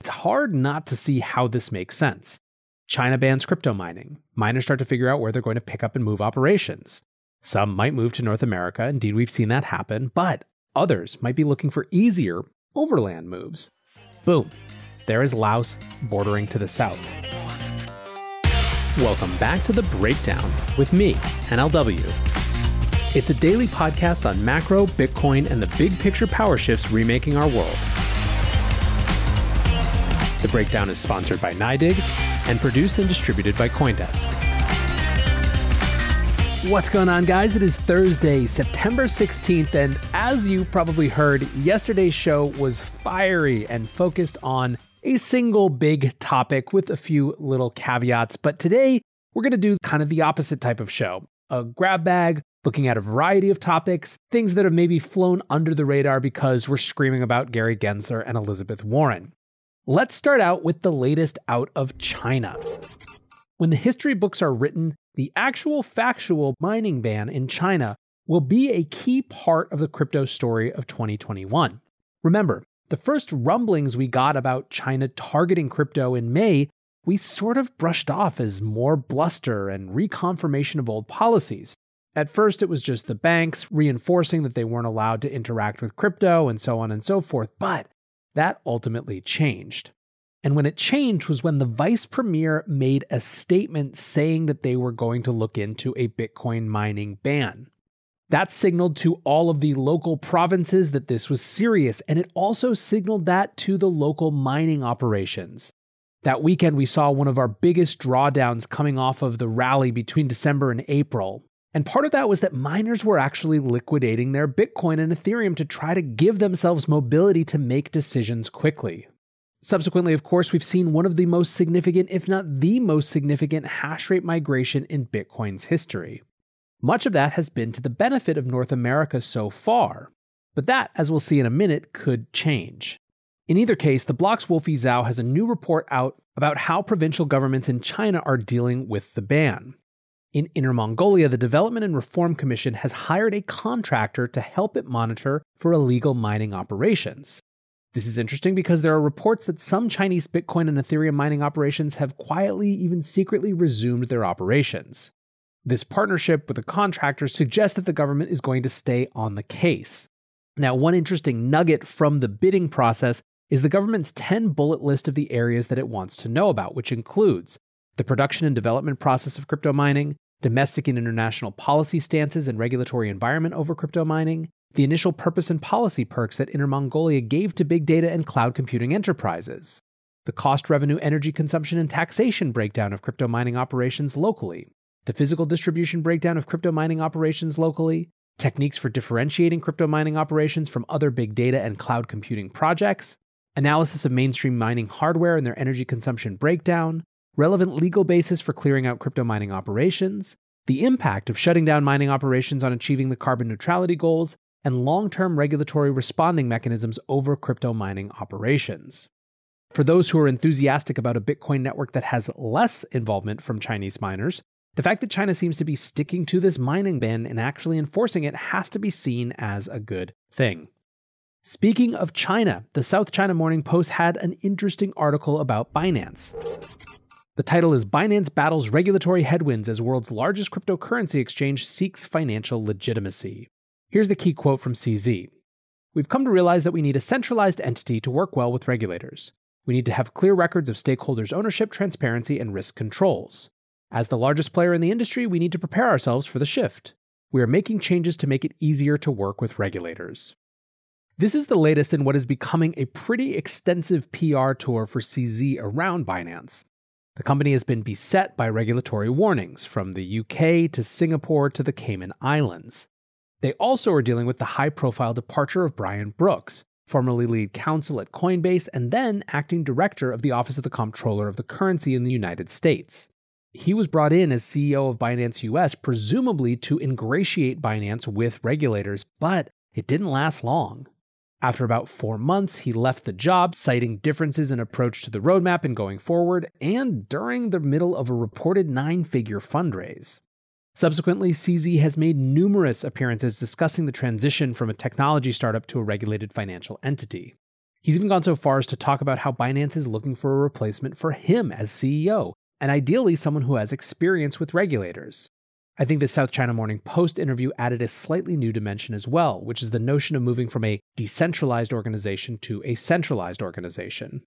It's hard not to see how this makes sense. China bans crypto mining. Miners start to figure out where they're going to pick up and move operations. Some might move to North America. Indeed, we've seen that happen, but others might be looking for easier overland moves. Boom, there is Laos bordering to the south. Welcome back to The Breakdown with me, NLW. It's a daily podcast on macro, Bitcoin, and the big picture power shifts remaking our world. The Breakdown is sponsored by NYDIG and produced and distributed by CoinDesk. What's going on, guys? It is Thursday, September 16th, and as you probably heard, yesterday's show was fiery and focused on a single big topic with a few little caveats. But today, we're going to do kind of the opposite type of show a grab bag, looking at a variety of topics, things that have maybe flown under the radar because we're screaming about Gary Gensler and Elizabeth Warren. Let's start out with the latest out of China. When the history books are written, the actual factual mining ban in China will be a key part of the crypto story of 2021. Remember, the first rumblings we got about China targeting crypto in May, we sort of brushed off as more bluster and reconfirmation of old policies. At first, it was just the banks reinforcing that they weren't allowed to interact with crypto and so on and so forth, but that ultimately changed. And when it changed was when the vice premier made a statement saying that they were going to look into a Bitcoin mining ban. That signaled to all of the local provinces that this was serious, and it also signaled that to the local mining operations. That weekend, we saw one of our biggest drawdowns coming off of the rally between December and April. And part of that was that miners were actually liquidating their Bitcoin and Ethereum to try to give themselves mobility to make decisions quickly. Subsequently, of course, we've seen one of the most significant, if not the most significant, hash rate migration in Bitcoin's history. Much of that has been to the benefit of North America so far, but that, as we'll see in a minute, could change. In either case, the block's Wolfie Zhao has a new report out about how provincial governments in China are dealing with the ban. In Inner Mongolia, the Development and Reform Commission has hired a contractor to help it monitor for illegal mining operations. This is interesting because there are reports that some Chinese Bitcoin and Ethereum mining operations have quietly, even secretly, resumed their operations. This partnership with a contractor suggests that the government is going to stay on the case. Now, one interesting nugget from the bidding process is the government's 10 bullet list of the areas that it wants to know about, which includes the production and development process of crypto mining, domestic and international policy stances and regulatory environment over crypto mining, the initial purpose and policy perks that Inner Mongolia gave to big data and cloud computing enterprises, the cost, revenue, energy consumption, and taxation breakdown of crypto mining operations locally, the physical distribution breakdown of crypto mining operations locally, techniques for differentiating crypto mining operations from other big data and cloud computing projects, analysis of mainstream mining hardware and their energy consumption breakdown, relevant legal basis for clearing out crypto mining operations, the impact of shutting down mining operations on achieving the carbon neutrality goals, and long term regulatory responding mechanisms over crypto mining operations. For those who are enthusiastic about a Bitcoin network that has less involvement from Chinese miners, the fact that China seems to be sticking to this mining ban and actually enforcing it has to be seen as a good thing. Speaking of China, the South China Morning Post had an interesting article about Binance. The title is Binance Battles Regulatory Headwinds as World's Largest Cryptocurrency Exchange Seeks Financial Legitimacy. Here's the key quote from CZ We've come to realize that we need a centralized entity to work well with regulators. We need to have clear records of stakeholders' ownership, transparency, and risk controls. As the largest player in the industry, we need to prepare ourselves for the shift. We are making changes to make it easier to work with regulators. This is the latest in what is becoming a pretty extensive PR tour for CZ around Binance. The company has been beset by regulatory warnings from the UK to Singapore to the Cayman Islands. They also are dealing with the high profile departure of Brian Brooks, formerly lead counsel at Coinbase and then acting director of the Office of the Comptroller of the Currency in the United States. He was brought in as CEO of Binance US, presumably to ingratiate Binance with regulators, but it didn't last long. After about four months, he left the job, citing differences in approach to the roadmap and going forward, and during the middle of a reported nine figure fundraise. Subsequently, CZ has made numerous appearances discussing the transition from a technology startup to a regulated financial entity. He's even gone so far as to talk about how Binance is looking for a replacement for him as CEO, and ideally someone who has experience with regulators. I think the South China Morning Post interview added a slightly new dimension as well, which is the notion of moving from a decentralized organization to a centralized organization.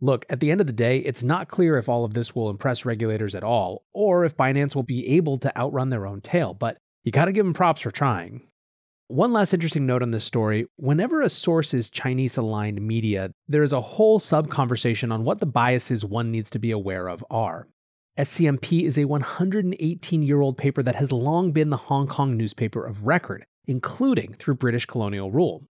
Look, at the end of the day, it's not clear if all of this will impress regulators at all, or if Binance will be able to outrun their own tail, but you gotta give them props for trying. One last interesting note on this story whenever a source is Chinese aligned media, there is a whole sub conversation on what the biases one needs to be aware of are. SCMP is a 118 year old paper that has long been the Hong Kong newspaper of record, including through British colonial rule.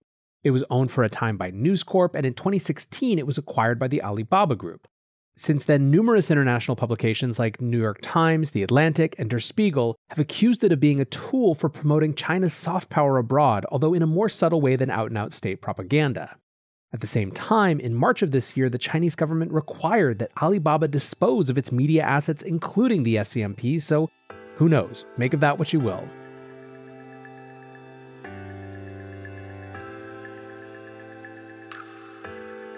It was owned for a time by News Corp, and in 2016 it was acquired by the Alibaba Group. Since then, numerous international publications like New York Times, The Atlantic, and Der Spiegel have accused it of being a tool for promoting China's soft power abroad, although in a more subtle way than out and out state propaganda. At the same time, in March of this year, the Chinese government required that Alibaba dispose of its media assets, including the SCMP, so who knows? Make of that what you will.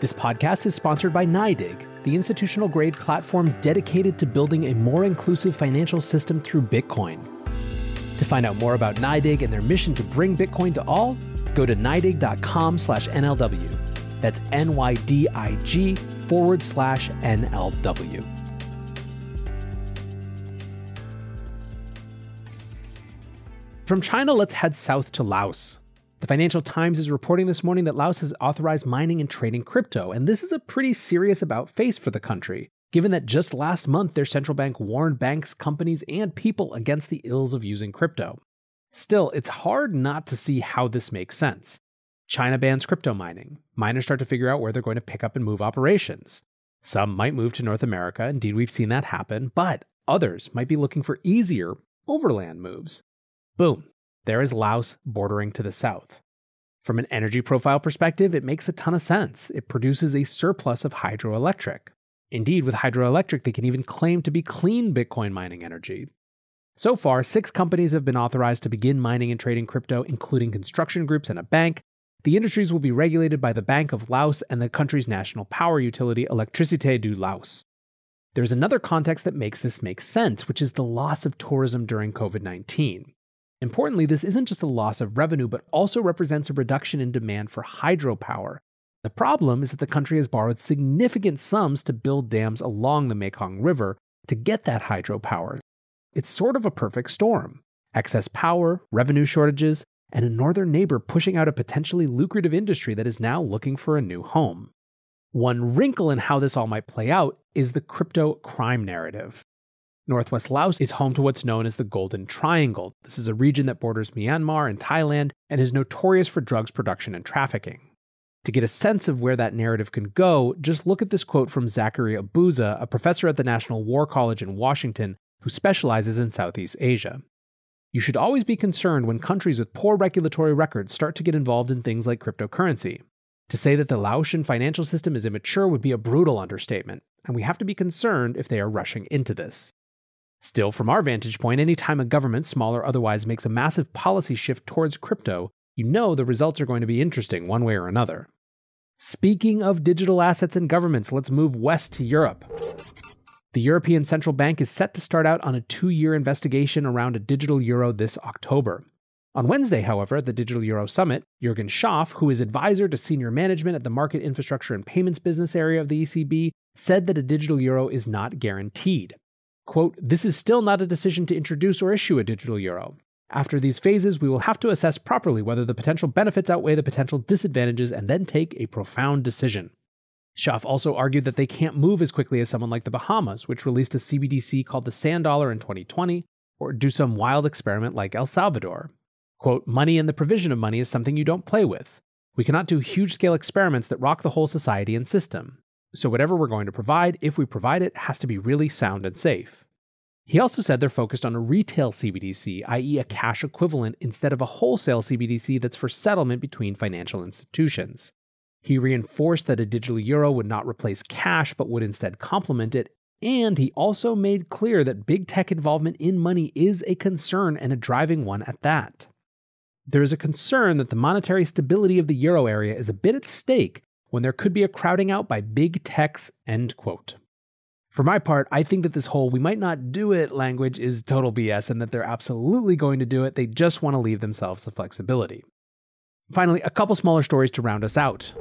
This podcast is sponsored by NYDIG, the institutional grade platform dedicated to building a more inclusive financial system through Bitcoin. To find out more about NYDIG and their mission to bring Bitcoin to all, go to NYDIG.com slash NLW. That's NYDIG forward slash NLW. From China, let's head south to Laos. The Financial Times is reporting this morning that Laos has authorized mining and trading crypto, and this is a pretty serious about face for the country, given that just last month their central bank warned banks, companies, and people against the ills of using crypto. Still, it's hard not to see how this makes sense. China bans crypto mining. Miners start to figure out where they're going to pick up and move operations. Some might move to North America. Indeed, we've seen that happen, but others might be looking for easier overland moves. Boom, there is Laos bordering to the south. From an energy profile perspective, it makes a ton of sense. It produces a surplus of hydroelectric. Indeed, with hydroelectric, they can even claim to be clean Bitcoin mining energy. So far, six companies have been authorized to begin mining and trading crypto, including construction groups and a bank, the industries will be regulated by the Bank of Laos and the country's national power utility, Electricité du Laos. There's another context that makes this make sense, which is the loss of tourism during COVID 19. Importantly, this isn't just a loss of revenue, but also represents a reduction in demand for hydropower. The problem is that the country has borrowed significant sums to build dams along the Mekong River to get that hydropower. It's sort of a perfect storm excess power, revenue shortages, and a northern neighbor pushing out a potentially lucrative industry that is now looking for a new home. One wrinkle in how this all might play out is the crypto crime narrative. Northwest Laos is home to what's known as the Golden Triangle. This is a region that borders Myanmar and Thailand and is notorious for drugs production and trafficking. To get a sense of where that narrative can go, just look at this quote from Zachary Abuza, a professor at the National War College in Washington who specializes in Southeast Asia. You should always be concerned when countries with poor regulatory records start to get involved in things like cryptocurrency. To say that the Laotian financial system is immature would be a brutal understatement, and we have to be concerned if they are rushing into this. Still, from our vantage point, anytime a government, small or otherwise, makes a massive policy shift towards crypto, you know the results are going to be interesting one way or another. Speaking of digital assets and governments, let's move west to Europe. The European Central Bank is set to start out on a two year investigation around a digital euro this October. On Wednesday, however, at the Digital Euro Summit, Jurgen Schaaf, who is advisor to senior management at the market infrastructure and payments business area of the ECB, said that a digital euro is not guaranteed. Quote, This is still not a decision to introduce or issue a digital euro. After these phases, we will have to assess properly whether the potential benefits outweigh the potential disadvantages and then take a profound decision. Schaaf also argued that they can't move as quickly as someone like the Bahamas, which released a CBDC called the Sand Dollar in 2020, or do some wild experiment like El Salvador. Quote, money and the provision of money is something you don't play with. We cannot do huge scale experiments that rock the whole society and system. So, whatever we're going to provide, if we provide it, has to be really sound and safe. He also said they're focused on a retail CBDC, i.e., a cash equivalent, instead of a wholesale CBDC that's for settlement between financial institutions. He reinforced that a digital euro would not replace cash, but would instead complement it. And he also made clear that big tech involvement in money is a concern and a driving one at that there is a concern that the monetary stability of the euro area is a bit at stake when there could be a crowding out by big techs, end quote. For my part, I think that this whole we might not do it language is total BS and that they're absolutely going to do it. They just want to leave themselves the flexibility. Finally, a couple smaller stories to round us out.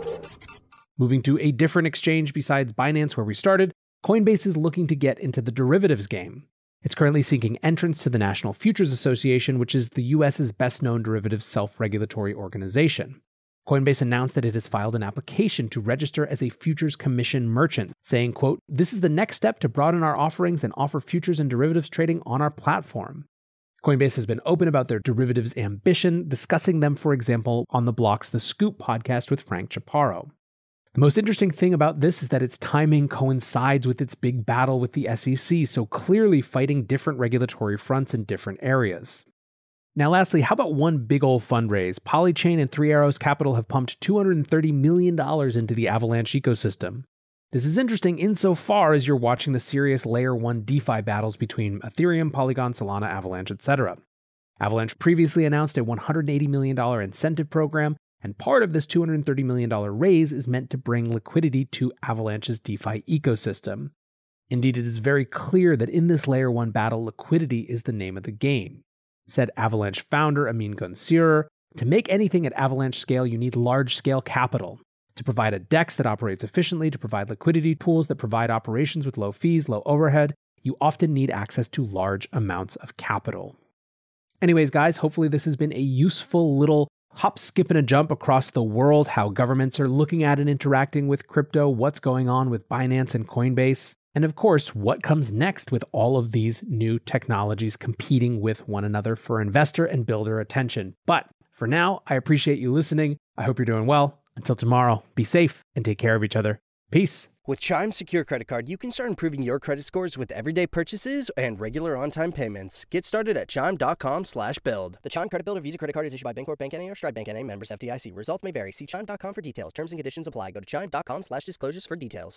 Moving to a different exchange besides Binance, where we started, Coinbase is looking to get into the derivatives game. It's currently seeking entrance to the National Futures Association, which is the US's best known derivatives self regulatory organization. Coinbase announced that it has filed an application to register as a futures commission merchant, saying, quote, "This is the next step to broaden our offerings and offer futures and derivatives trading on our platform." Coinbase has been open about their derivatives ambition, discussing them, for example, on the Block's The Scoop podcast with Frank Chaparro. The most interesting thing about this is that its timing coincides with its big battle with the SEC, so clearly fighting different regulatory fronts in different areas. Now, lastly, how about one big old fundraise? Polychain and Three Arrows Capital have pumped $230 million into the Avalanche ecosystem. This is interesting insofar as you're watching the serious Layer 1 DeFi battles between Ethereum, Polygon, Solana, Avalanche, etc. Avalanche previously announced a $180 million incentive program and part of this $230 million raise is meant to bring liquidity to Avalanche's DeFi ecosystem. Indeed, it is very clear that in this layer 1 battle, liquidity is the name of the game. Said Avalanche founder Emin Gün Sirer, to make anything at Avalanche scale, you need large scale capital. To provide a DEX that operates efficiently, to provide liquidity pools that provide operations with low fees, low overhead, you often need access to large amounts of capital. Anyways, guys, hopefully this has been a useful little hop, skip, and a jump across the world, how governments are looking at and interacting with crypto, what's going on with Binance and Coinbase, and of course, what comes next with all of these new technologies competing with one another for investor and builder attention. But for now, I appreciate you listening. I hope you're doing well. Until tomorrow, be safe and take care of each other. Peace. With Chime Secure Credit Card, you can start improving your credit scores with everyday purchases and regular on-time payments. Get started at Chime.com slash build. The Chime Credit Builder Visa Credit Card is issued by Bancorp Bank N.A. or Stride Bank N.A. Members FDIC. Results may vary. See Chime.com for details. Terms and conditions apply. Go to Chime.com slash disclosures for details.